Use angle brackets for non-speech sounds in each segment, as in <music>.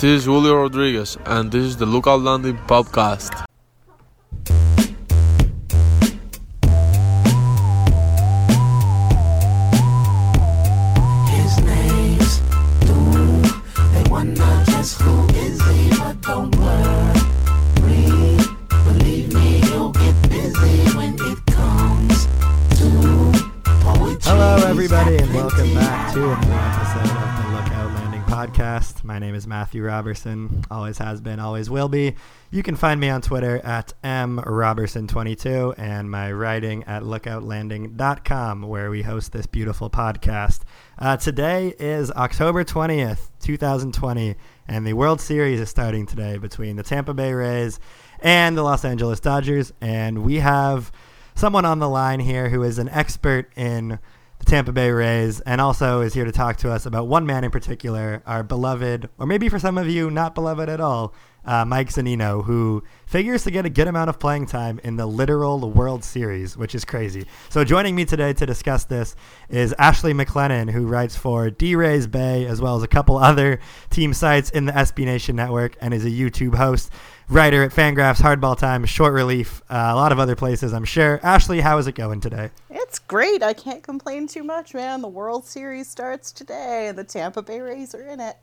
This is Julio Rodriguez, and this is the Lookout Landing podcast. His name's Doom. They wonder just who is he, but don't worry. Believe me, he'll get busy when it comes to poetry. Hello, everybody, and welcome back to podcast. My name is Matthew Robertson. Always has been, always will be. You can find me on Twitter at mrobertson22 and my writing at lookoutlanding.com, where we host this beautiful podcast. Uh, today is October 20th, 2020, and the World Series is starting today between the Tampa Bay Rays and the Los Angeles Dodgers. And we have someone on the line here who is an expert in the Tampa Bay Rays and also is here to talk to us about one man in particular, our beloved, or maybe for some of you, not beloved at all, uh, Mike Zunino, who figures to get a good amount of playing time in the literal World Series, which is crazy. So joining me today to discuss this is Ashley McLennan, who writes for D-Rays Bay as well as a couple other team sites in the SB Nation network and is a YouTube host writer at Fangraphs, Hardball Time, Short Relief, uh, a lot of other places, I'm sure. Ashley, how is it going today? It's great. I can't complain too much, man. The World Series starts today, and the Tampa Bay Rays are in it.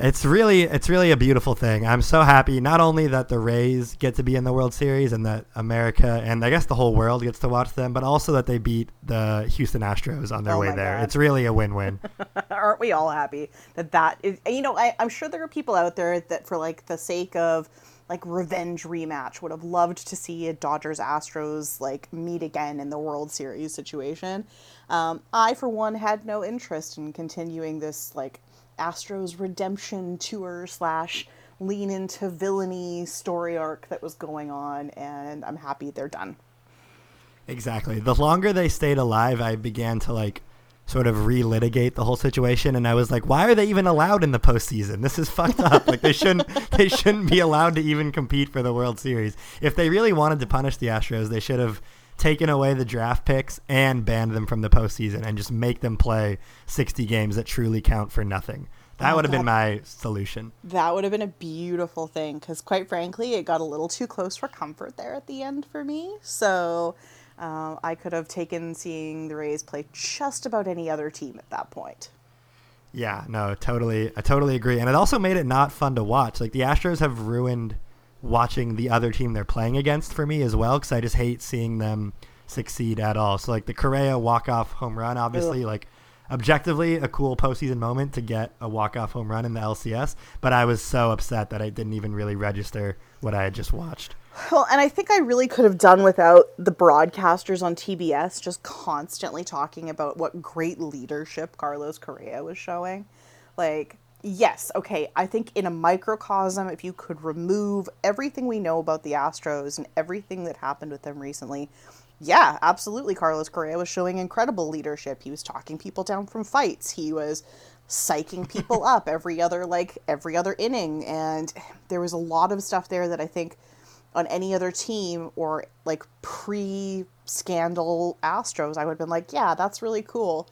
It's really, it's really a beautiful thing. I'm so happy not only that the Rays get to be in the World Series and that America and I guess the whole world gets to watch them, but also that they beat the Houston Astros on their Oh way there. God. It's really a win-win. <laughs> Aren't we all happy that that is? You know, I, I'm sure there are people out there that, for like the sake of like revenge rematch, would have loved to see a Dodgers Astros like meet again in the World Series situation. Um, I, for one, had no interest in continuing this like Astros redemption tour slash lean into villainy story arc that was going on, and I'm happy they're done. Exactly. The longer they stayed alive, I began to like sort of relitigate the whole situation, and I was like, why are they even allowed in the postseason? This is fucked up. like they shouldn't <laughs> they shouldn't be allowed to even compete for the World Series. If they really wanted to punish the Astros, they should have taken away the draft picks and banned them from the postseason and just make them play 60 games that truly count for nothing. That Oh, would have been my solution. That would have been a beautiful thing because, quite frankly, it got a little too close for comfort there at the end for me. So uh, I could have taken seeing the Rays play just about any other team at that point. Yeah, no, totally. I totally agree. And it also made it not fun to watch. Like the Astros have ruined watching the other team they're playing against for me as well because I just hate seeing them succeed at all. So like the Correa walk off home run, obviously, like objectively a cool postseason moment to get a walk off home run in the LCS. But I was so upset that I didn't even really register what I had just watched. Well, and I think I really could have done without the broadcasters on TBS just constantly talking about what great leadership Carlos Correa was showing. Like, yes, okay, I think in a microcosm, if you could remove everything we know about the Astros and everything that happened with them recently, yeah, absolutely, Carlos Correa was showing incredible leadership. He was talking people down from fights. He was psyching people up every other like every other inning and there was a lot of stuff there that I think on any other team or like pre scandal Astros, I would have been like, yeah, that's really cool.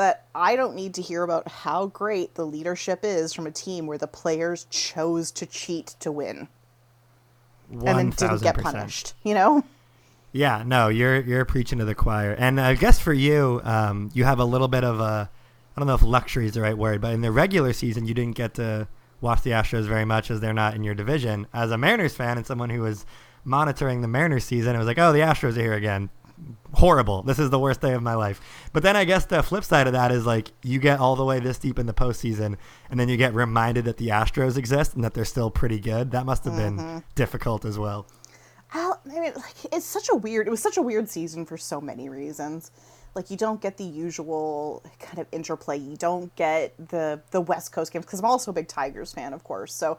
But I don't need to hear about how great the leadership is from a team where the players chose to cheat to win and then didn't get 1000%. punished, you know? Yeah, no, you're you're preaching to the choir, and I guess for you, um, you have a little bit of a, I don't know if luxury is the right word, but in the regular season, you didn't get to watch the Astros very much as they're not in your division. As a Mariners fan and someone who was monitoring the Mariners season, it was like, oh, the Astros are here again. Horrible. This is the worst day of my life. But then I guess the flip side of that is like you get all the way this deep in the postseason, and then you get reminded that the Astros exist and that they're still pretty good. That must have been mm-hmm. difficult as well. I mean, like, it's such a weird. It was such a weird season for so many reasons. like you don't get the usual kind of interplay. You don't get the the West Coast games because I'm also a big Tigers fan, of course. So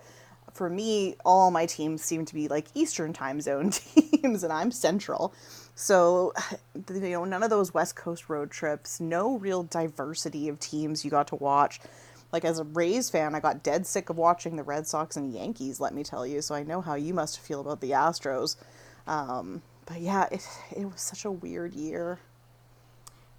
for me, all my teams seem to be like Eastern time zone <laughs> teams, and I'm Central. So <sighs> you know, none of those West Coast road trips, no real diversity of teams you got to watch. Like as a Rays fan, I got dead sick of watching the Red Sox and Yankees. Let me tell you. So I know how you must feel about the Astros. Um, but yeah, it it was such a weird year.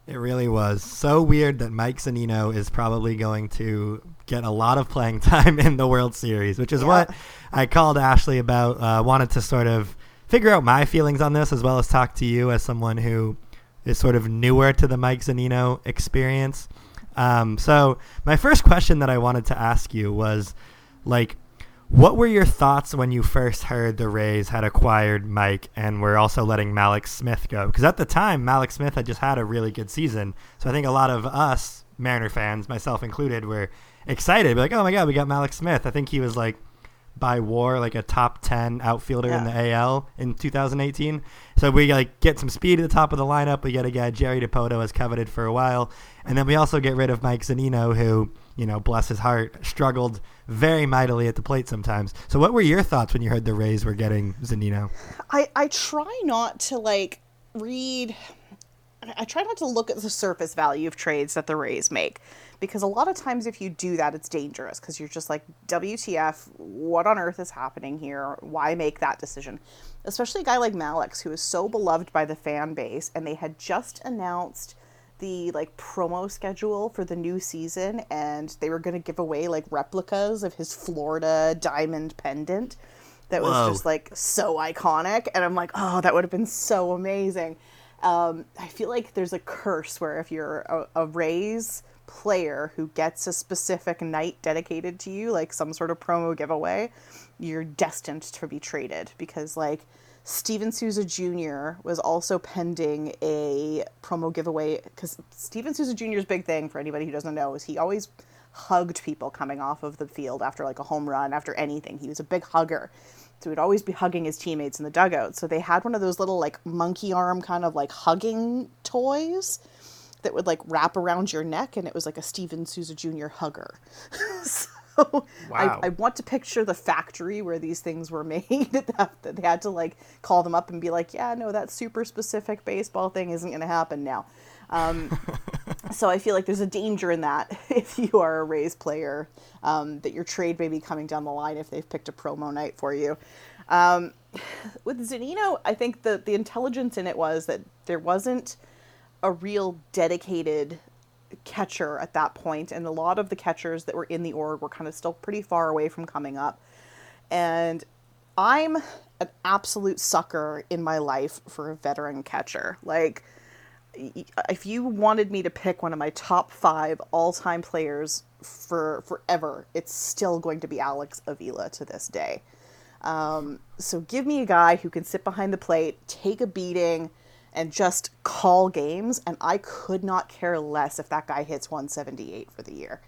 It really was so weird that Mike Zunino is probably going to get a lot of playing <laughs> time in the World Series, which is Yeah. what I called Ashley about. Uh, wanted to sort of figure out my feelings on this as well as talk to you as someone who is sort of newer to the Mike Zunino experience. Um, so my first question that I wanted to ask you was like, what were your thoughts when you first heard the Rays had acquired Mike and were also letting Mallex Smith go? Because at the time, Mallex Smith had just had a really good season. So I think a lot of us Mariner fans, myself included, were excited. Like, oh my God, we got Mallex Smith. I think he was like by war like a top 10 outfielder in the AL in 2018. So we like get some speed at the top of the lineup. We get a guy Jerry Dipoto has coveted for a while, and then we also get rid of Mike Zunino, who you know, bless his heart, struggled very mightily at the plate sometimes. So what were your thoughts when you heard the Rays were getting Zunino? I, I try not to like read I try not to look at the surface value of trades that the Rays make because a lot of times if you do that it's dangerous because you're just like WTF what on earth is happening here? Why make that decision? Especially a guy like Mallex who is so beloved by the fan base and they had just announced the like promo schedule for the new season and they were going to give away like replicas of his Florida diamond pendant that was just like so iconic and i'm like oh that would have been so amazing. Um, i feel like there's a curse where if you're a, a rays player who gets a specific night dedicated to you like some sort of promo giveaway you're destined to be traded because like Steven Souza Jr. was also pending a promo giveaway because Steven Souza Jr.'s big thing for anybody who doesn't know is he always hugged people coming off of the field after like a home run, after anything. He was a big hugger. So he'd always be hugging his teammates in the dugout. So they had one of those little like monkey arm kind of like hugging toys that would like wrap around your neck and it was like a Steven Souza Jr. hugger. <laughs> so Wow. I, I want to picture the factory where these things were <laughs> made that they had to like call them up and be like, yeah, no, that super specific baseball thing isn't going to happen now. Um, <laughs> so I feel like there's a danger in that if you are a Rays player, um, that your trade may be coming down the line if they've picked a promo night for you. Um, <sighs> with Zunino, I think the the intelligence in it was that there wasn't a real dedicated catcher at that point, and a lot of the catchers that were in the org were kind of still pretty far away from coming up. And I'm an absolute sucker in my life for a veteran catcher. Like, if you wanted me to pick one of my top five all-time players for forever, it's still going to be Alex Avila to this day. Um, so give me a guy who can sit behind the plate, take a beating, and just call games, and I could not care less if that guy hits 178 for the year.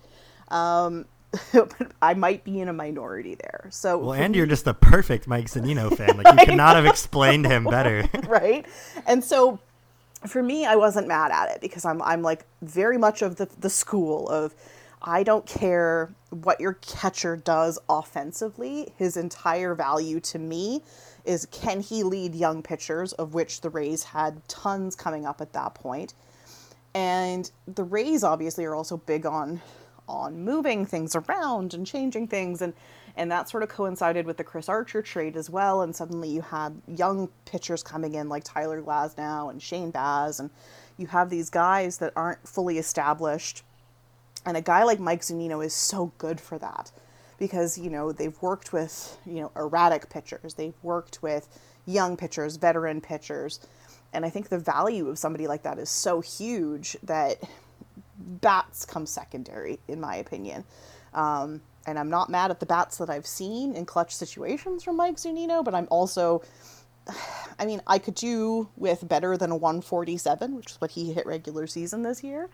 Um, <laughs> I might be in a minority there. So Well, and you're just the perfect Mike Zunino fan. Like you <laughs> could not have explained him better. <laughs> right? And so for me, I wasn't mad at it because I'm I'm like very much of the the school of I don't care what your catcher does offensively. His entire value to me is can he lead young pitchers, of which the Rays had tons coming up at that point. And the Rays obviously are also big on on moving things around and changing things. And and that sort of coincided with the Chris Archer trade as well. And suddenly you had young pitchers coming in like Tyler Glasnow and Shane Baz. And you have these guys that aren't fully established. And a guy like Mike Zunino is so good for that because, you know, they've worked with, you know, erratic pitchers. They've worked with young pitchers, veteran pitchers. And I think the value of somebody like that is so huge that bats come secondary, in my opinion. Um, and I'm not mad at the bats that I've seen in clutch situations from Mike Zunino, but I'm also <sighs> I mean, I could do with better than a 147, which is what he hit regular season this year.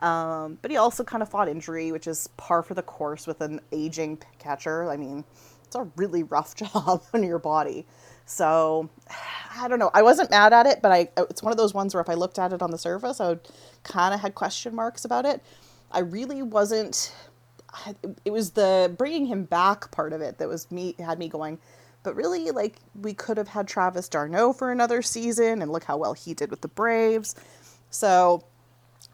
Um, but he also kind of fought injury, which is par for the course with an aging catcher. I mean, it's a really rough <laughs> job on your body. So I don't know. I wasn't mad at it, but I it's one of those ones where if I looked at it on the surface, I kind of had question marks about it. I really wasn't. It was the bringing him back part of it that was me had me going. But really, like we could have had Travis d'Arnaud for another season, and look how well he did with the Braves. So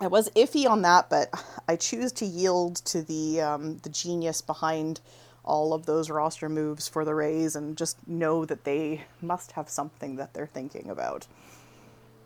I was iffy on that, but I choose to yield to the um, the genius behind all of those roster moves for the Rays and just know that they must have something that they're thinking about.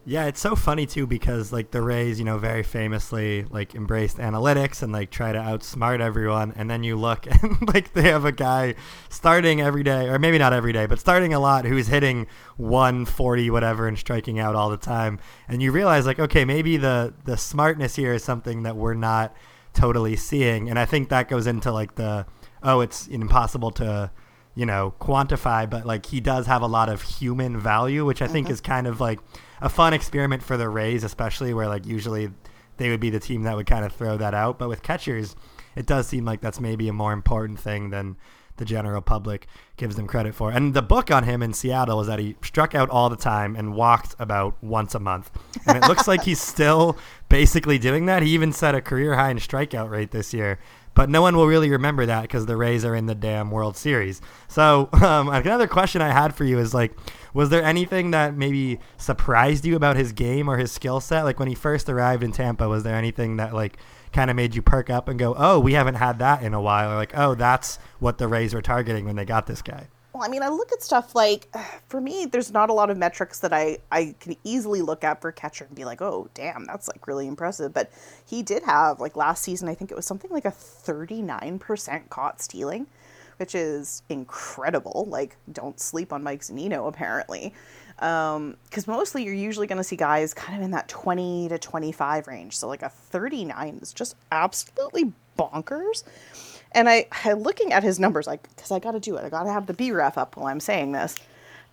Yeah, it's so funny too because like the Rays, you know, very famously like embraced analytics and like try to outsmart everyone, and then you look <laughs> and like they have a guy starting every day, or maybe not every day, but starting a lot who's hitting 140 whatever and striking out all the time, and you realize like okay, maybe the the smartness here is something that we're not totally seeing, and I think that goes into like the oh, it's impossible to you know quantify, but like he does have a lot of human value, which I think Mhm. is kind of like a fun experiment for the Rays, especially where like usually they would be the team that would kind of throw that out. But with catchers, it does seem like that's maybe a more important thing than the general public gives them credit for. And the book on him in Seattle is that he struck out all the time and walked about once a month. And it looks like he's <laughs> still basically doing that. He even set a career high in strikeout rate this year. But no one will really remember that because the Rays are in the damn World Series. So <laughs> um, another question I had for you is like, was there anything that maybe surprised you about his game or his skill set? Like when he first arrived in Tampa, was there anything that like kind of made you perk up and go, "Oh, we haven't had that in a while," or like, "Oh, that's what the Rays were targeting when they got this guy." I mean, I look at stuff like, <sighs> for me, there's not a lot of metrics that I, I can easily look at for catcher and be like, oh, damn, that's like really impressive. But he did have, like last season, I think it was something like a 39% caught stealing, which is incredible. Like, don't sleep on Mike Zunino, apparently. Um, because mostly you're usually going to see guys kind of in that 20 to 25 range. So, like, a 39 is just absolutely bonkers. And I, I looking at his numbers, like, because I got to do it. I got to have the B ref up while I'm saying this.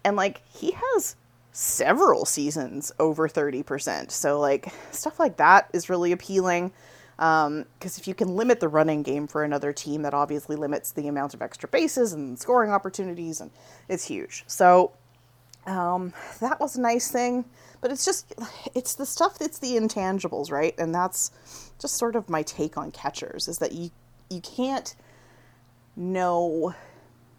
And like, he has several seasons over 30%. So, like, stuff like that is really appealing. Because if you can limit the running game for another team, that obviously limits the amount of extra bases and scoring opportunities, and it's huge. So, um, that was a nice thing. But it's just, it's the stuff that's the intangibles, right? And that's just sort of my take on catchers is that you you can't know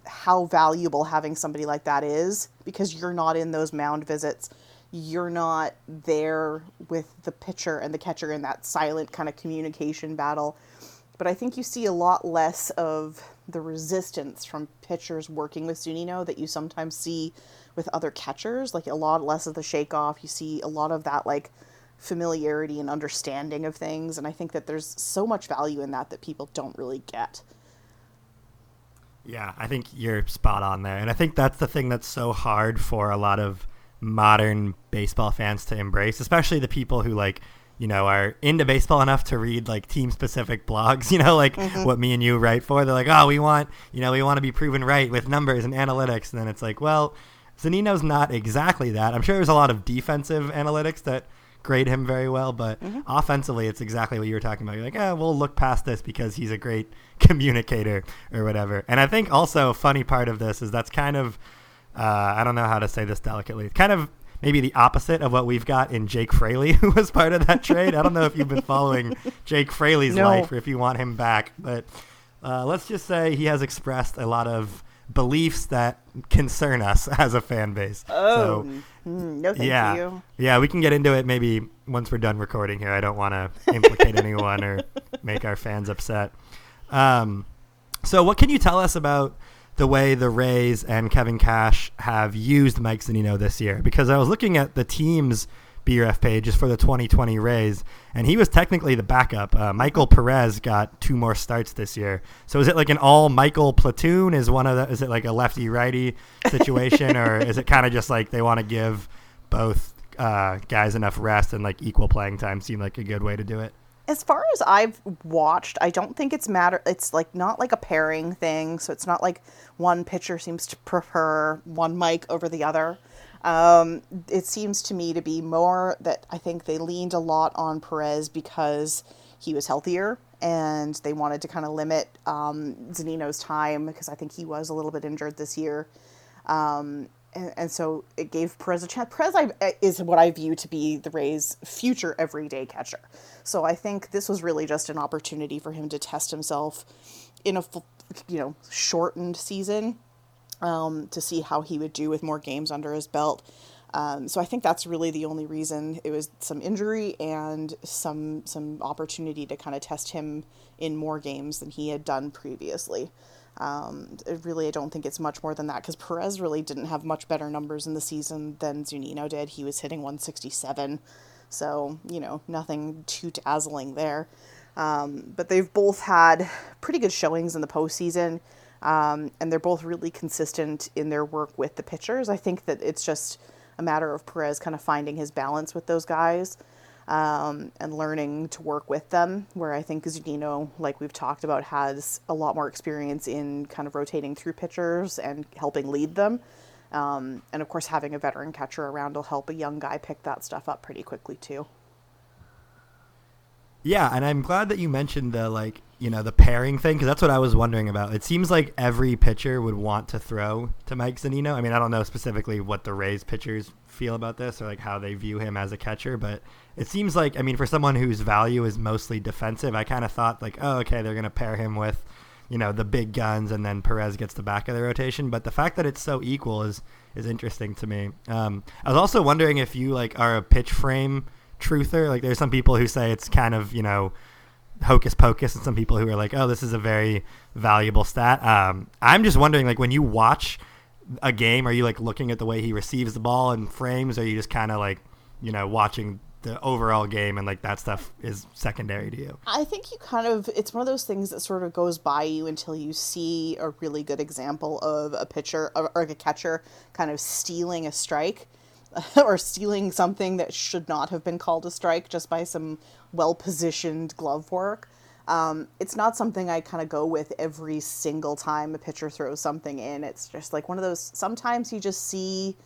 how valuable having somebody like that is because you're not in those mound visits. You're not there with the pitcher and the catcher in that silent kind of communication battle. But I think you see a lot less of the resistance from pitchers working with Zunino that you sometimes see with other catchers. Like a lot less of the shake off. You see a lot of that like familiarity and understanding of things. And I think that there's so much value in that that people don't really get. Yeah, I think you're spot on there. And I think that's the thing that's so hard for a lot of modern baseball fans to embrace, especially the people who like, you know, are into baseball enough to read like team specific blogs, <laughs> you know, like Mhm. what me and you write for. They're like, "Oh, we want, you know, we want to be proven right with numbers and analytics." And then it's like, "Well, Zunino's not exactly that. I'm sure there's a lot of defensive analytics that grade him very well, but offensively, it's exactly what you were talking about. You're like, eh, we'll look past this because he's a great <laughs> communicator or whatever. And I think also a funny part of this is that's kind of, uh, I don't know how to say this delicately. It's kind of maybe the opposite of what we've got in Jake Fraley, <laughs> who was part of that trade. I don't know if you've been following <laughs> Jake Fraley's No. life or if you want him back, but uh, let's just say he has expressed a lot of beliefs that concern us as a fan base. Oh, so, mm, no thank yeah, you. yeah, we can get into it maybe once we're done recording here. I don't want to implicate <laughs> anyone or make our fans upset. Um, so, what can you tell us about the way the Rays and Kevin Cash have used Mike Zunino this year? Because I was looking at the team's BRF page for the 2020 Rays, and he was technically the backup. Uh, Michael Perez got two more starts this year. So, is it like an all Michael platoon? Is one of the? Is it like a lefty righty situation, or is it kind of just like they want to give both uh, guys enough rest and like equal playing time? Seem like a good way to do it. As far as I've watched, I don't think it's matter. It's like not like a pairing thing. So it's not like one pitcher seems to prefer one mic over the other. Um, it seems to me to be more that I think they leaned a lot on Perez because he was healthier and they wanted to kind of limit um, Zunino's time because I think he was a little bit injured this year. Um, and, and so it gave Perez a chance. Perez I, is what I view to be the Rays' future everyday catcher. So I think this was really just an opportunity for him to test himself in a you know shortened season um, to see how he would do with more games under his belt. Um, so I think that's really the only reason it was some injury and some some opportunity to kind of test him in more games than he had done previously. Um, really, I don't think it's much more than that because Perez really didn't have much better numbers in the season than Zunino did. He was hitting 167, so you know nothing too dazzling there. Um, but they've both had pretty good showings in the postseason, um, and they're both really consistent in their work with the pitchers. I think that it's just a matter of Perez kind of finding his balance with those guys um, and learning to work with them. Where I think Zunino, like we've talked about, has a lot more experience in kind of rotating through pitchers and helping lead them. Um, and of course, having a veteran catcher around will help a young guy pick that stuff up pretty quickly too. Yeah, and I'm glad that you mentioned the like you know the pairing thing because that's what I was wondering about. It seems like every pitcher would want to throw to Mike Zunino. I mean, I don't know specifically what the Rays pitchers feel about this or like how they view him as a catcher, but it seems like I mean for someone whose value is mostly defensive, I kind of thought like, oh, okay, they're gonna pair him with you know the big guns, and then Perez gets the back of the rotation. But the fact that it's so equal is is interesting to me. Um, I was also wondering if you like are a pitch frame truther. Like there's some people who say it's kind of you know hocus pocus, and some people who are like, oh, this is a very valuable stat. Um, I'm just wondering like when you watch a game, are you like looking at the way he receives the ball and frames, or are you just kind of like you know watching the overall game and like that stuff is secondary to you? I think you kind of it's one of those things that sort of goes by you until you see a really good example of a pitcher or a catcher kind of stealing a strike <laughs> or stealing something that should not have been called a strike just by some well positioned glove work. Um, it's not something I kind of go with every single time a pitcher throws something in. It's just like one of those. Sometimes you just see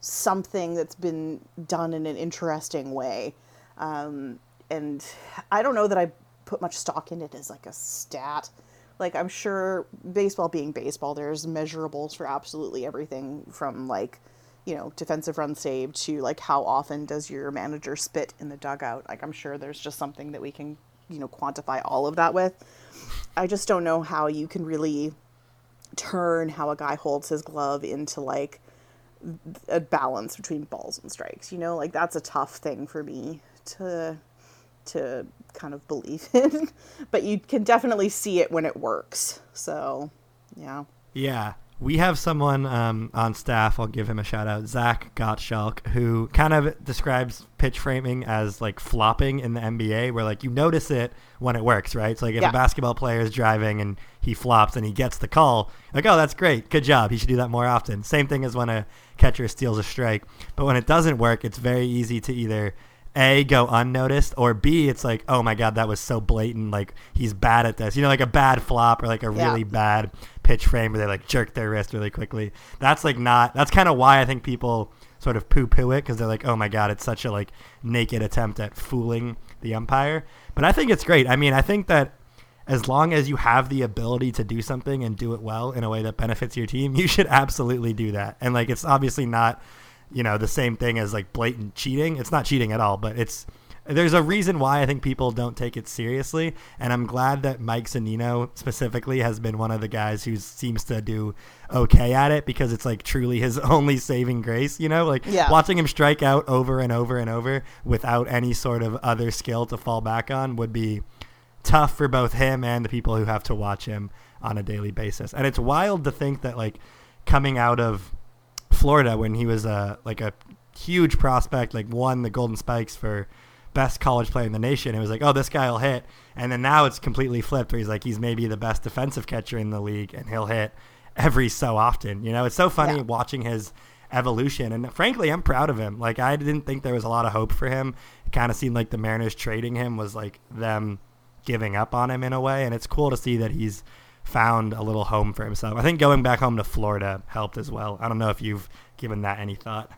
something that's been done in an interesting way. Um, and I don't know that I put much stock in it as like a stat. Like I'm sure baseball being baseball, there's measurables for absolutely everything from like, you know, defensive run saved to like how often does your manager spit in the dugout. Like I'm sure there's just something that we can, you know, quantify all of that with. I just don't know how you can really turn how a guy holds his glove into like a balance between balls and strikes. You know, like that's a tough thing for me to to kind of believe <laughs> in. but you can definitely see it when it works. So, yeah. Yeah. We have someone um, on staff, I'll give him a shout out, Zach Gottschalk, who kind of describes pitch framing as like flopping in the NBA, where like you notice it when it works, right? So like if Yeah. a basketball player is driving and he flops and he gets the call, like, oh, that's great. Good job. He should do that more often. Same thing as when a catcher steals a strike. But when it doesn't work, it's very easy to either a go unnoticed or b it's like oh my god that was so blatant like he's bad at this you know like a bad flop or like a Yeah. really bad pitch frame where they like jerk their wrist really quickly that's like not that's kind of why i think people sort of poo poo it because they're like oh my god it's such a like naked attempt at fooling the umpire but i think it's great i mean i think that as long as you have the ability to do something and do it well in a way that benefits your team, <laughs> you should absolutely do that. And like it's obviously not, you know, the same thing as like blatant cheating. It's not cheating at all, but it's there's a reason why I think people don't take it seriously, and I'm glad that Mike Zunino specifically has been one of the guys who seems to do okay at it because it's like truly his <laughs> only saving grace, you know? Like Yeah. watching him strike out over and over and over without any sort of other skill to fall back on would be tough for both him and the people who have to watch him on a daily basis. And it's wild to think that like coming out of Florida when he was a like a huge prospect, like won the Golden Spikes for best college player in the nation. It was like, oh, this guy will hit, and then now it's completely flipped. Where he's like, he's maybe the best defensive catcher in the league, and he'll hit every so often. You know, it's so funny Yeah. watching his evolution. And frankly, I'm proud of him. Like I didn't think there was a lot of hope for him. It kind of seemed like the Mariners trading him was like them giving up on him in a way. And it's cool to see that he's found a little home for himself. I think going back home to Florida helped as well. I don't know if you've given that any thought.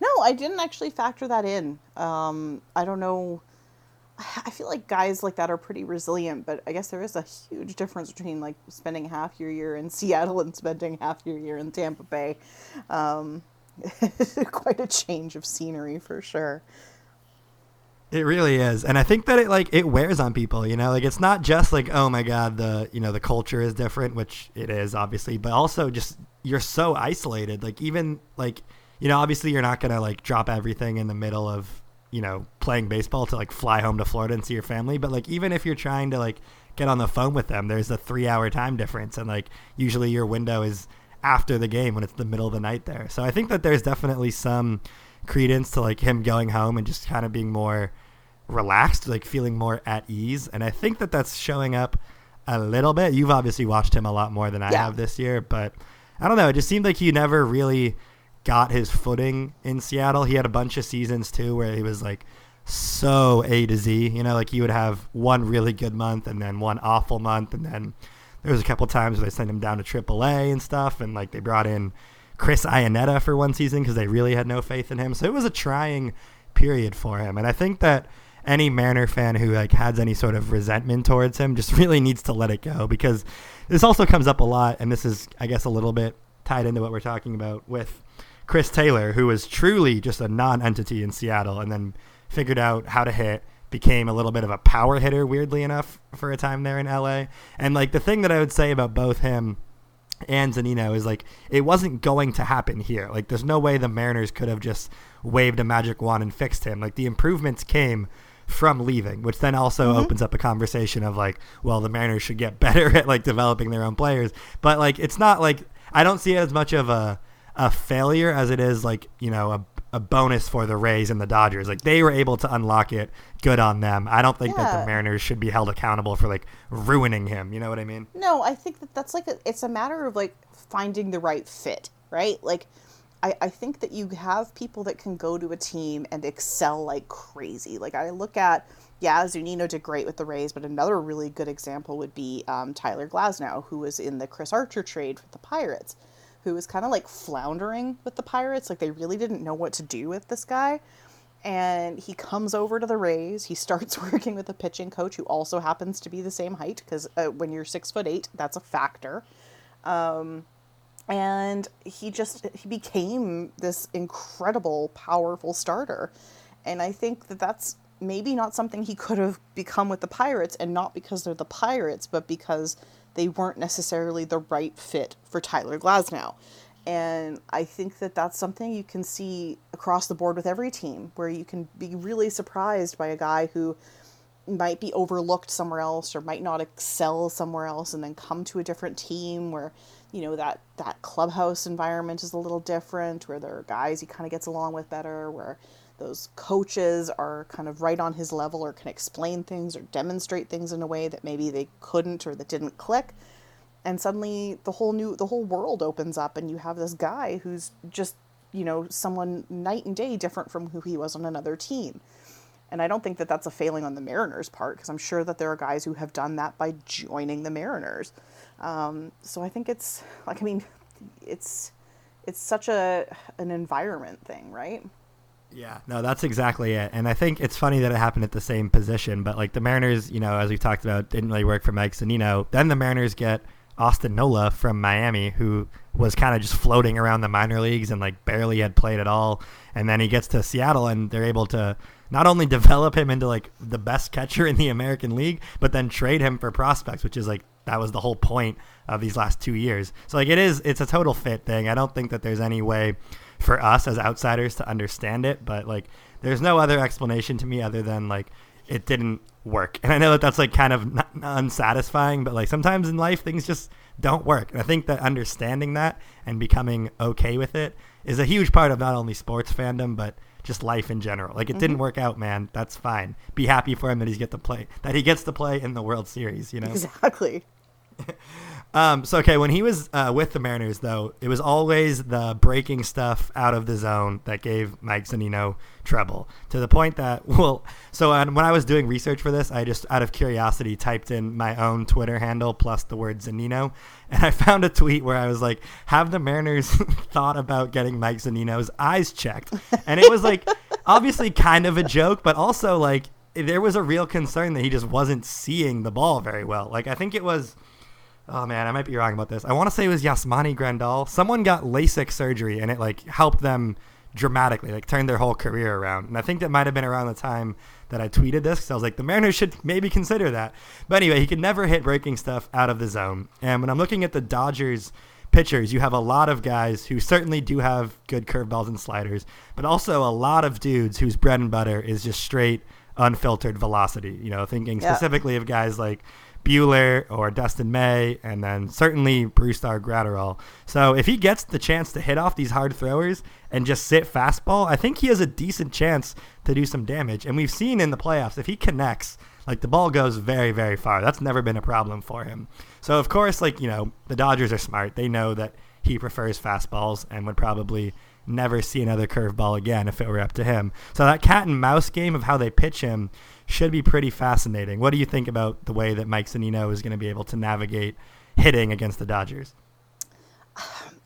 No, I didn't actually factor that in. Um, I don't know. I feel like guys like that are pretty resilient, but I guess there is a huge difference between like spending half your year in <laughs> Seattle and spending half your year in Tampa Bay. Um, <laughs> quite a change of scenery for sure. It really is. And I think that it like it wears on people, you know? Like it's not just like, oh my god, the, you know, the culture is different, which it is obviously, but also just you're so isolated. Like even like, you know, obviously you're not to like drop everything in the middle of, you know, playing baseball to like fly home to Florida and see your family, but like even if you're trying to like get on the phone with them, there's a 3-hour time difference and like usually your window is after the game when it's the middle of the night there. So I think that there's definitely some credence to like him going home and just kind of being more relaxed, like feeling more at ease. And I think that that's showing up a little bit. You've obviously watched him a lot more than I Yeah. have this year, but I don't know. It just seemed like he never really got his footing in Seattle. He had a bunch of seasons too where he was like so A to Z, you know, like he would have one really good month and then one awful month. And then there was a couple times where they sent him down to AAA and stuff. And like they brought in Chris Iannetta for one season because they really had no faith in him. So it was a trying period for him. And I think that any Mariner fan who like has any sort of resentment towards him just <laughs> really needs to let it go because this also comes up a lot. And this is, I guess, a little bit tied into what we're talking about with Chris Taylor, who was truly just a non-entity in Seattle and then figured out how to hit, became a little bit of a power hitter, weirdly enough, for a time there in LA. And like the thing that I would say about both him and Zunino is like it wasn't going to happen here. Like there's no way the Mariners could have just waved a magic wand and fixed him. Like the improvements came from leaving, which then also mm-hmm. opens up a conversation of like, well, the Mariners should get <laughs> better at like developing their own players. But like it's not like I don't see it as much of a a failure as it is like, you know, a a bonus for the Rays and the Dodgers. Like they were able to unlock it. Good on them. I don't think that the Mariners should be held accountable for like ruining him. You know what I mean? No, I think that that's like a, it's a matter of like finding the right fit, right? Like, I, I think that you have people that can go to a team and excel like crazy. Like I look at, yeah, Zunino did great with the Rays, but another really good example would be um, Tyler Glasnow, who was in the Chris Archer trade with the Pirates, who was kind of like floundering with the Pirates. Like they really didn't know what to do with this guy and he comes over to the Rays. He starts <laughs> working with a pitching coach who also happens to be the same height because uh, when you're six foot eight, that's a factor. Um, and he just he became this incredible, powerful starter. And I think that that's maybe not something he could have become with the Pirates, and not because they're the Pirates, but because they weren't necessarily the right fit for Tyler Glasnow. And I think that that's something you can see across the board with every team, where you can be really surprised by a guy who might be overlooked somewhere else or might not excel somewhere else and then come to a different team where you know that that clubhouse environment is a little different where there are guys he kind of gets along with better where those coaches are kind of right on his level or can explain things or demonstrate things in a way that maybe they couldn't or that didn't click and suddenly the whole new the whole world opens up and you have this guy who's just you know someone night and day different from who he was on another team and I don't think that that's a failing on the Mariners' part because I'm sure that there are guys who have done that by joining the Mariners. Um, so I think it's like I mean, it's it's such a an environment thing, right? Yeah, no, that's exactly it. And I think it's funny that it happened at the same position, but like the Mariners, you know, as we talked about, didn't really work for Mike Zunino. Then the Mariners get Austin Nola from Miami, who was kind of just floating around the minor leagues and like barely had played at all. And then he gets to Seattle and they're able to not only develop him into like the best catcher in the American League, but then trade him for prospects, which is like that was the whole point of these last two years. So like it is, it's a total fit thing. I don't think that there's any way for us as outsiders to understand it, but like there's no other explanation to me other than like it didn't work. And I know that that's like kind of not, unsatisfying, but like sometimes in life things just don't work. And I think that understanding that and becoming okay with it is a huge part of not only sports fandom but just life in general. Like it didn't mm-hmm. work out, man. That's fine. Be happy for him that he's get to play that he gets to play in the World Series, you know. Exactly. <laughs> Um, so okay, when he was uh, with the Mariners, though, it was always the breaking stuff out of the zone that gave Mike Zunino trouble. To the point that, <laughs> well, so uh, when I was doing research for this, I just out of curiosity typed in my own Twitter handle plus the word Zunino, <laughs> and I found a tweet where I was like, "Have the Mariners thought about getting Mike Zunino's eyes checked?" And it was like, obviously, kind of a joke, but also like there was a real concern that he just wasn't seeing the ball very well. Like I think it was. Oh man, I might be wrong about this. I want to say it was Yasmani Grandal. Someone got LASIK surgery and it like helped them dramatically, like turned their whole career around. And I think that might have been around the time that I tweeted this. because I was like, the Mariners should maybe consider that. But anyway, he could never hit breaking stuff out of the zone. And when I'm looking at the Dodgers pitchers, you have a lot of guys who certainly do have good curveballs and sliders, but also a lot of dudes whose bread and butter is just straight unfiltered velocity. You know, thinking Yeah. specifically of guys like Buehler or Dustin May, and then certainly Brusdar Graterol. So if he gets the chance to hit off these hard throwers and just sit fastball, I think he has a decent chance to do some damage. And we've seen in the playoffs if he connects, like the ball goes very, very far. That's never been a problem for him. So of course, like you know, the Dodgers are smart. They know that he prefers fastballs and would probably never see another curveball again if it were up to him. So that cat and mouse game of how they pitch him should be pretty fascinating. What do you think about the way that Mike Zunino is going to be able to navigate hitting against the Dodgers?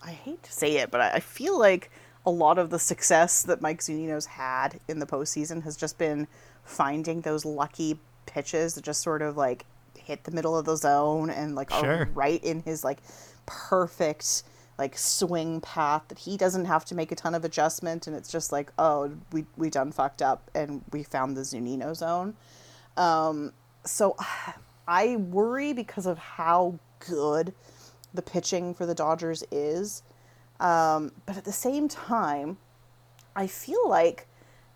I hate to say it, but I feel like a lot of the success that Mike Zunino's had in the postseason has just been finding those lucky pitches that just sort of like hit the middle of the zone and like Sure. are right in his like perfect like swing path that he doesn't have to make a ton of adjustment and it's just like oh we we done fucked up and we found the Zunino zone. Um, so <sighs> I worry because of how good the pitching for the Dodgers is. Um, but at the same time, I feel like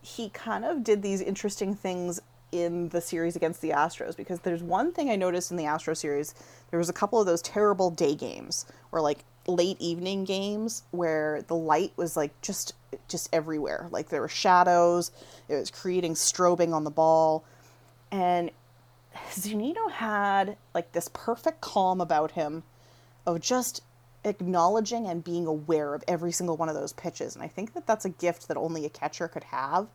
he kind of did these interesting things in the series against the Astros because there's one thing I noticed in the Astro series. There was a couple of those terrible day games or like late evening games where the light was like just just everywhere. Like there were shadows, it was creating strobing on the ball. And Zunino had like this perfect calm about him of just acknowledging and being aware of every single one of those pitches. And I think that that's a gift that only a catcher could have.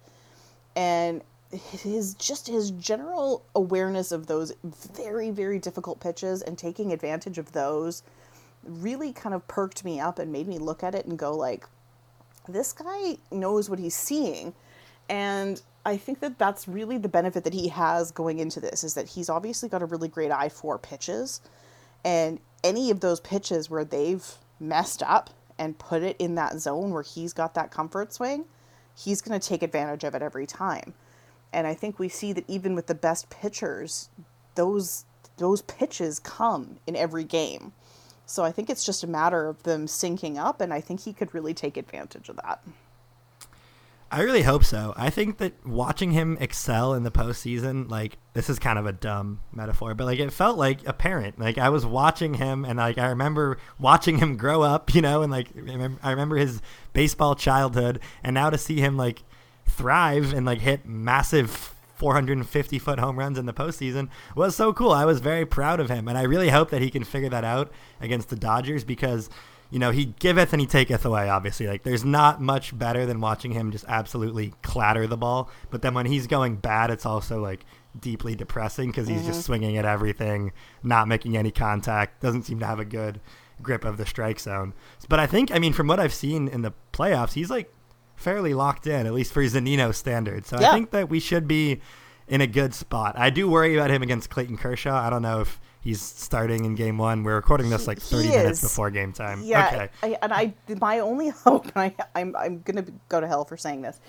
And his just his general awareness of those very very difficult pitches and taking advantage of those really kind of perked me up and made me look at it and go like this guy knows what he's seeing. And i think that that's really the benefit that he has going into this is that he's obviously got a really great eye for pitches. And any of those pitches where they've messed up and put it in that zone where he's got that comfort swing he's going to take advantage of it every time. And i think we see that even with the best pitchers those those pitches come in every game so i think it's just a matter of them syncing up and i think he could really take advantage of that I really hope so. I think that watching him excel in the postseason, like this is kind of a dumb metaphor, but like it felt like a parent. Like I was watching him, and like I remember watching him grow up, you know, and like I remember his baseball childhood, and now to see him like thrive and like hit massive 450 foot home runs in the postseason was so cool. I was very proud of him, and I really hope that he can figure that out against the Dodgers because you know, he giveth and he taketh away, obviously. Like, there's not much better than watching him just absolutely clatter the ball. But then when he's going bad, it's also, like, deeply depressing because he's just mm-hmm. swinging at everything, not making any contact, doesn't seem to have a good grip of the strike zone. But I think, I mean, from what I've seen in the playoffs, he's, like, fairly locked in, at least for Zunino standards. So Yeah. I think that we should be in a good spot. I do worry about him against Clayton Kershaw. I don't know if he's starting in game one. We're recording this like 30 minutes before game time. Yeah, Okay. I, and I my only <laughs> hope, and I, I'm I'm gonna go to hell for saying this,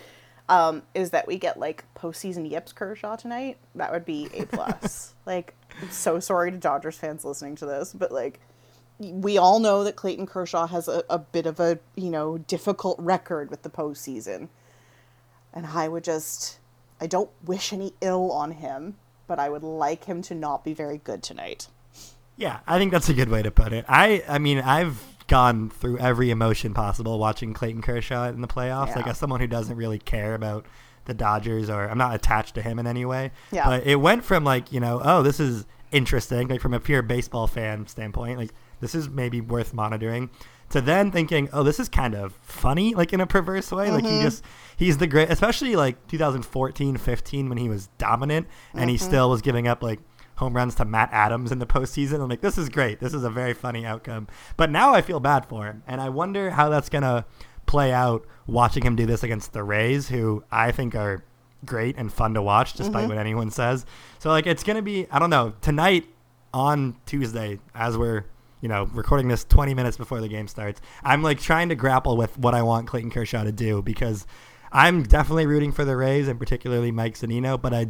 um, is that we get like postseason Yips Kershaw tonight. That would be a plus. <laughs> like, I'm so sorry to Dodgers fans listening to this, but like, we all know that Clayton Kershaw has a, a bit of a you know difficult record with the postseason, and I would just I don't wish any ill on him, but I would like him to not be very good tonight. Yeah, I think that's a good way to put it. I I mean, I've gone through every emotion possible watching Clayton Kershaw in the playoffs. Like as someone who doesn't really care about the Dodgers or I'm not attached to him in any way. Yeah. But it went from like, you know, oh, this is interesting, like from a pure baseball fan standpoint, like this is maybe worth monitoring. To then thinking, oh, this is kind of funny, like in a perverse way. Like he just, he's the great, especially like 2014, 15 when he was dominant and he still was giving up like home runs to Matt Adams in the postseason. I'm like, this is great. This is a very funny outcome. But now I feel bad for him. And I wonder how that's going to play out watching him do this against the Rays, who I think are great and fun to watch, despite Mhm. what anyone says. So like it's gonna be I don't know tonight on Tuesday as we're you know recording this 20 minutes before the game starts. I'm like trying to grapple with what I want Clayton Kershaw to do because I'm definitely rooting for the Rays and particularly Mike Zunino, but I.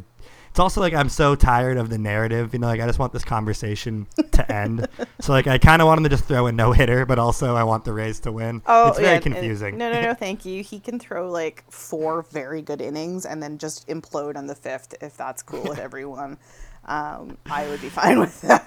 It's also like I'm so tired of the narrative, you know. Like I just want this conversation to <laughs> end. so like I kind of want him to just throw a no hitter, but also I want the Rays to win. Oh, it's very yeah, and- confusing. no, no, no, <laughs> thank you. He can throw like four very good innings and then just implode on the fifth if that's cool with <laughs> everyone. Um, I would be fine with that.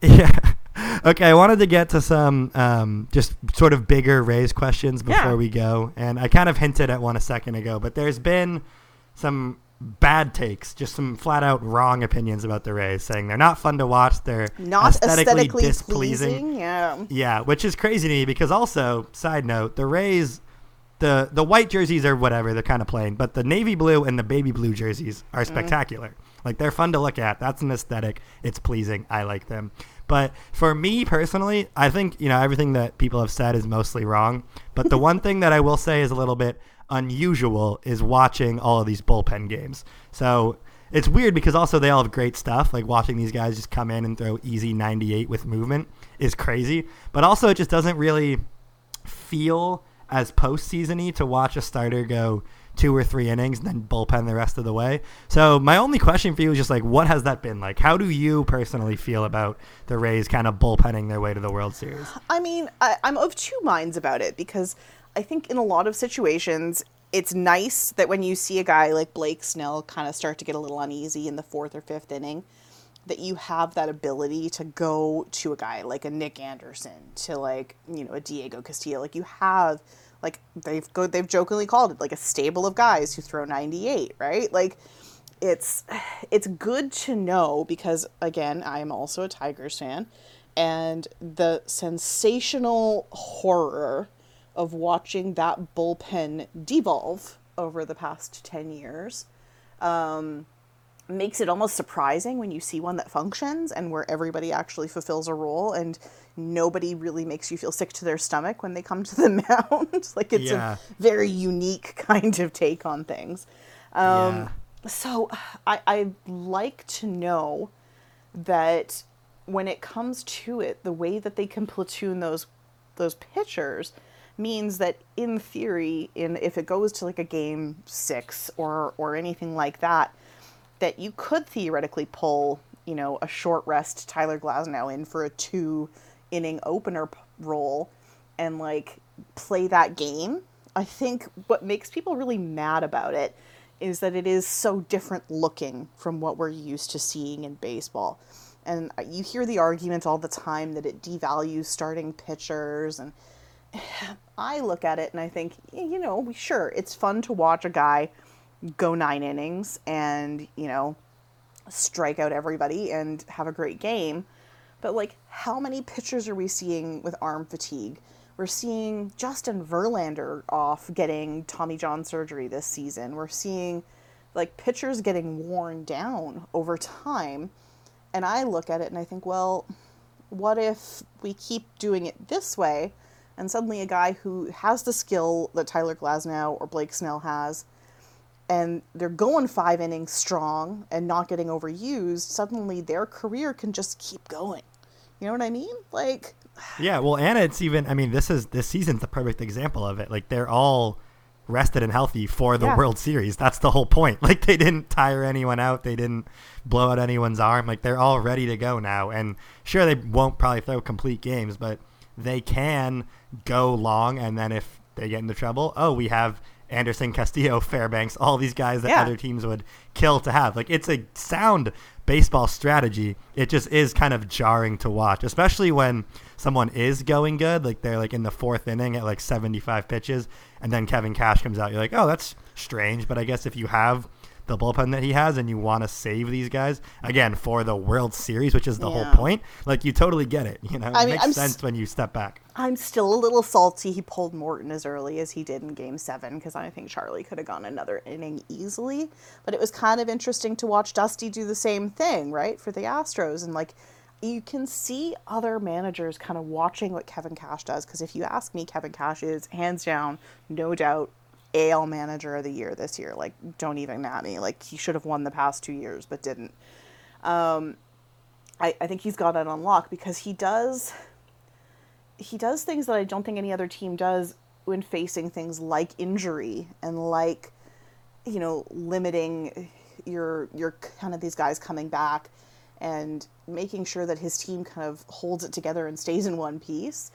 Yeah. Okay, I wanted to get to some um, just sort of bigger Rays questions before Yeah. we go, and I kind of hinted at one a second ago, but there's been some bad takes, just some flat out wrong opinions about the Rays, saying they're not fun to watch, they're Not aesthetically, aesthetically displeasing. pleasing. Yeah. Yeah, which is crazy to me because also, side note, the Rays, the the white jerseys are whatever, they're kind of plain, but the navy blue and the baby blue jerseys are spectacular. Like they're fun to look at. That's an aesthetic. It's pleasing. I like them. But for me personally, I think you know everything that people have said is mostly wrong. But the one thing that I will say is a little bit unusual is watching all of these bullpen games. So it's weird because also they all have great stuff. Like watching these guys just come in and throw easy 98 with movement is crazy. But also it just doesn't really feel as postseasony to watch a starter go two or three innings and then bullpen the rest of the way. So my only question for you is just like, what has that been like? How do you personally feel about the Rays kind of bullpenning their way to the World Series? I mean, I, I'm of two minds about it because I think in a lot of situations, it's nice that when you see a guy like Blake Snell kind of start to get a little uneasy in the fourth or fifth inning, that you have that ability to go to a guy like a Nick Anderson, to like you know a Diego Castillo. Like you have, like they've go they've jokingly called it like a stable of guys who throw 98, right? Like it's it's good to know because again i am also a tigers fan and the sensational horror of watching that bullpen devolve over the past 10 years um, makes it almost surprising when you see one that functions and where everybody actually fulfills a role and nobody really makes you feel sick to their stomach when they come to the <laughs> mound. <laughs> Like it's Yeah. a very unique <laughs> kind of take on things. Um, so I, I like to know that when it comes to it, the way that they can platoon those those pitchers means that in theory, in if it goes to like a game six or or anything like that, that you could theoretically pull, you know, a short rest Tyler Glasnow in for a two inning opener role and like play that game. I think what makes people really mad about it is that it is so different looking from what we're used to seeing in baseball. And uh, you hear the argument all the time that it devalues starting pitchers and <sighs> I look at it and I think, you know, sure, it's fun to watch a guy go nine innings and, you know, strike out everybody and have a great game. But, like, how many pitchers are we seeing with arm fatigue? We're seeing Justin Verlander off getting Tommy John surgery this season. We're seeing, like, pitchers getting worn down over time. And I look at it and I think, well, what if we keep doing it this way and suddenly a guy who has the skill that Tyler Glasnow or Blake Snell has and they're going five innings strong and not getting overused, suddenly their career can just keep going. You know what I mean? Like, Yeah, well, and it's even. I mean, this is this season's the perfect example of it. Like they're all rested and healthy for the Yeah. World Series. That's the whole point. <laughs> Like they didn't tire anyone out. They didn't blow out anyone's arm. Like they're all ready to go now. And sure, they won't probably throw complete games, but they can go long. And then if they get into trouble, oh, we have Anderson, Castillo, <laughs> Fairbanks, all these guys that Yeah. other teams would kill to have. Like it's a sound baseball strategy, it just is kind of jarring to watch, especially when someone is going good, like they're like in the fourth inning at like 75 pitches, and then Kevin Cash comes out. You're like, oh, that's strange. But I guess if you have the bullpen that he has and you want to save these guys again for the World Series, which is the Yeah. whole point, like you totally get it. You know, it mean, makes I'm s- sense when you step back. I'm still a little salty he pulled Morton as early as he did in game seven because I think Charlie could have gone another inning easily. But it was kind of interesting to watch Dusty do the same thing, right, for the Astros. And like, you can see other managers kind of watching what Kevin Cash does because if you ask me, Kevin Cash is hands down, no doubt, AL manager of the year this year. Like, don't even at me. Like, he should have won the past two years but didn't. Um, I, I think he's got it on lock because he does he does things that I don't think any other team does when facing things like injury and like you know limiting your your kind of these guys coming back and making sure that his team kind of holds it together and stays in one piece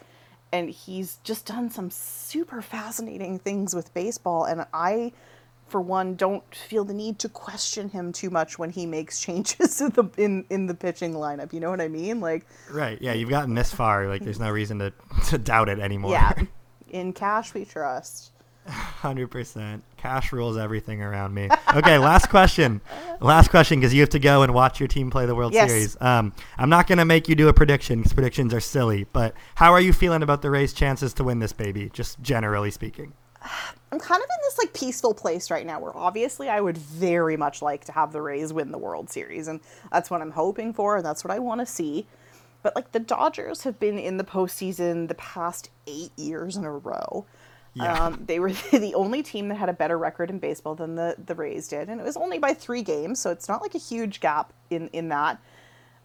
and he's just done some super fascinating things with baseball and I for one don't feel the need to question him too much when he makes <laughs> changes in the in, in the pitching lineup you know what I mean like Right. Yeah, you've gotten this far. Like, there's no reason to, <laughs> to doubt it anymore. yeah <laughs> in cash we trust Hundred percent. Cash rules everything around me. Okay, last question. Last question, because you have to go and watch your team play the World Yes. Series. Um, I'm not gonna make you do a prediction because predictions are silly. But how are you feeling about the Rays' chances to win this baby? Just generally speaking. <sighs> I'm kind of in this like peaceful place right now where obviously I would very much like to have the Rays win the World Series and that's what I'm hoping for and that's what I want to see. But like the Dodgers have been in the postseason the past eight years in a row. Yeah. Um, they were <laughs> the only team that had a better record in baseball than the, the Rays did, and it was only by three games, so it's not like a huge gap in, in that.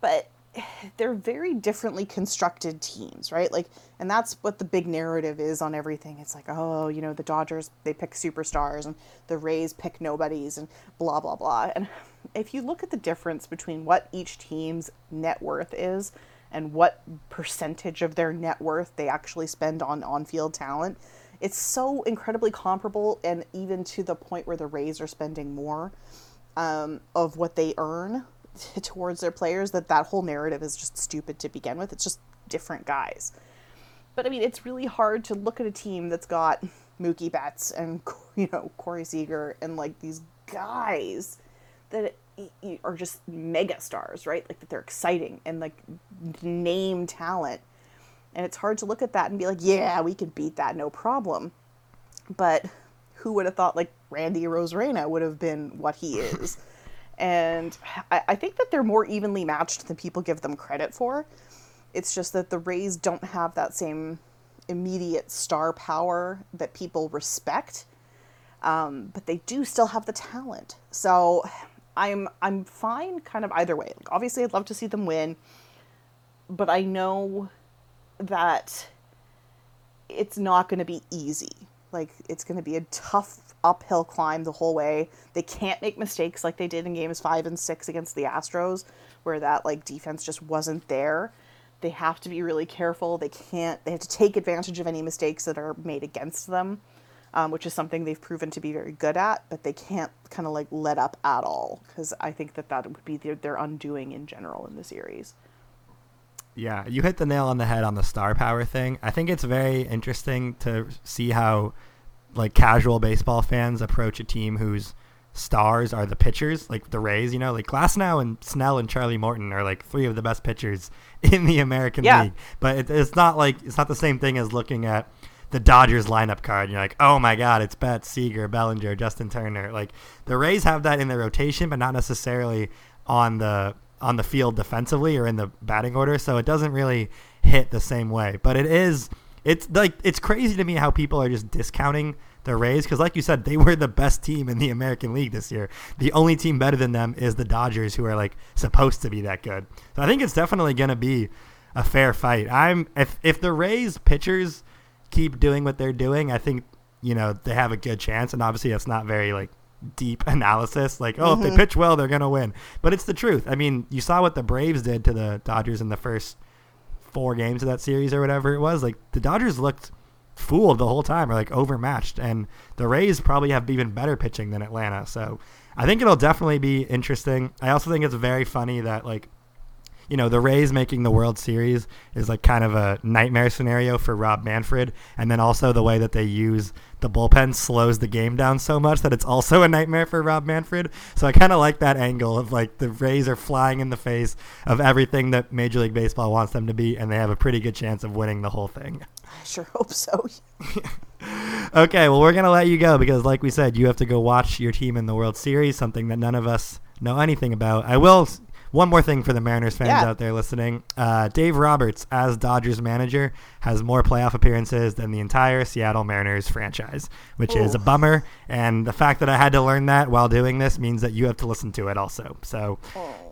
But <sighs> they're very differently constructed teams, right? Like, and that's what the big narrative is on everything. It's like, oh, you know, the Dodgers they pick superstars, and the Rays pick nobodies, and blah blah blah. And <sighs> if you look at the difference between what each team's net worth is and what percentage of their net worth they actually spend on on-field talent, it's so incredibly comparable, and even to the point where the Rays are spending more um, of what they earn <laughs> towards their players that that whole narrative is just stupid to begin with. It's just different guys. But I mean, it's really hard to look at a team that's got Mookie Betts and <laughs> you know Corey Seager and like these guys that are just mega stars, right? Like that they're exciting and like name talent. And it's hard to look at that and be like, yeah, we can beat that, no problem. But who would have thought like Randy Arozarena would have been what he is? <laughs> and I, I think that they're more evenly matched than people give them credit for. It's just that the Rays don't have that same immediate star power that people respect, um, but they do still have the talent. So I'm I'm fine kind of either way. Like obviously, I'd love to see them win, but I know that it's not going to be easy. Like it's going to be a tough uphill climb the whole way. They can't make mistakes like they did in games 5 and 6 against the Astros where that like defense just wasn't there. They have to be really careful. They can't they have to take advantage of any mistakes that are made against them. Um, which is something they've proven to be very good at, but they can't kind of like let up at all because I think that that would be their, their undoing in general in the series. Yeah, you hit the nail on the head on the star power thing. I think it's very interesting to see how like casual baseball fans approach a team whose stars are the pitchers, like the Rays, you know, like Glasnow and Snell and Charlie Morton are like three of the best pitchers <laughs> in the American Yeah. League. But it, it's not like it's not the same thing as looking at the Dodgers lineup card. And you're like, oh my God, it's Betts, Seager, Bellinger, Justin Turner. Like the Rays have that in their rotation, but not necessarily on the on the field defensively or in the batting order. So it doesn't really hit the same way. But it is it's like it's crazy to me how people are just discounting the Rays because, like you said, they were the best team in the American League this year. The only team better than them is the Dodgers, who are like supposed to be that good. So I think it's definitely going to be a fair fight. I'm if if the Rays pitchers keep doing what they're doing, I think you know they have a good chance. And obviously, that's not very like deep <laughs> analysis. Like, oh, if Mhm. they pitch well, they're gonna win. But it's the truth. I mean, you saw what the Braves did to the Dodgers in the first four games of that series or whatever it was. Like the Dodgers looked fooled the whole time or like overmatched. And the Rays probably have even better pitching than Atlanta. So I think it'll definitely be interesting. I also think it's very funny that like you know, the Rays making the World Series is like kind of a nightmare scenario for Rob Manfred. And then also the way that they use the bullpen slows the game down so much that it's also a nightmare for Rob Manfred. So I kind of like that angle of like the Rays are flying in the face of everything that Major League Baseball wants them to be, and they have a pretty good chance of winning the whole thing. I sure hope so. <laughs> okay, well, we're going to let you go because, like we said, you have to go watch your team in the World Series, something that none of us know anything about. I will one more thing for the Mariners fans Yeah. out there listening. Uh, Dave Roberts, as Dodgers manager, has more playoff appearances than the entire Seattle Mariners franchise, which is a bummer. And the fact that I had to learn that while doing this means that you have to listen to it also. So,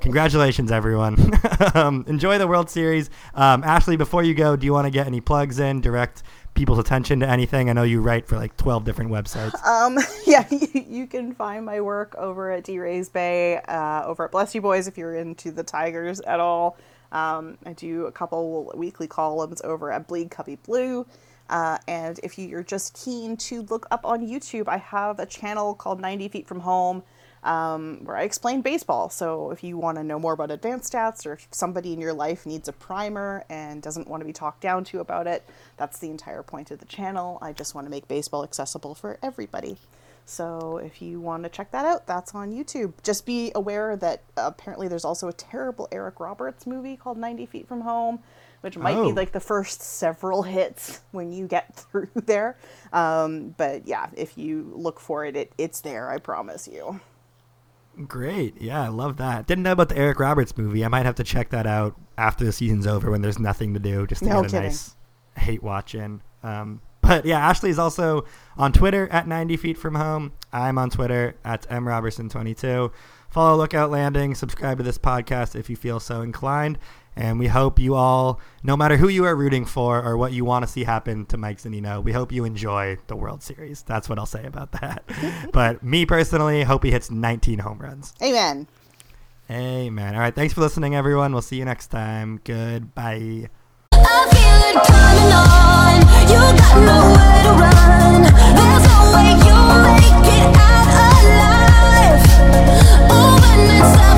congratulations, everyone. <laughs> um, enjoy the World Series. Um, Ashley, before you go, do you want to get any plugs in, direct people's attention to anything? I know you write for like 12 different websites. Um, <laughs> yeah, you, <laughs> you can find my work over at D Rays Bay, uh, over at Bless You Boys if you're into the Tigers at all. Um, I do a couple weekly columns over at Bleed Cubbie Blue. Uh, and if you're just keen to look up on YouTube, I have a channel called 90 Feet from Home um, where I explain baseball. So if you want to know more about advanced stats or if somebody in your life needs a primer and doesn't want to be talked down to about it, that's the entire point of the channel. I just want to make baseball accessible for everybody. So if you want to check that out, that's on YouTube. Just be aware that apparently there's also a terrible Eric Roberts movie called 90 Feet from Home, which might Oh. be like the first several hits when you get <laughs> through there. Um, but yeah, if you look for it, it it's there, I promise you. Great. Yeah, I love that. Didn't know about the Eric Roberts movie. I might have to check that out after the season's over when there's nothing to do, just to No get a kidding. nice hate watch in. Um, but yeah, Ashley's also on Twitter at 90 feet from home. I'm on Twitter at mrobertson22. Follow Lookout Landing. Subscribe to this podcast if you feel so inclined. And we hope you all, no matter who you are rooting for or what you want to see happen to Mike Zunino, we hope you enjoy the World Series. That's what I'll say about that. <laughs> but me personally, hope he hits 19 home runs. Amen. Amen. All right. Thanks for listening, everyone. We'll see you next time. Goodbye. There's no way you make it out alive. Oh, when it's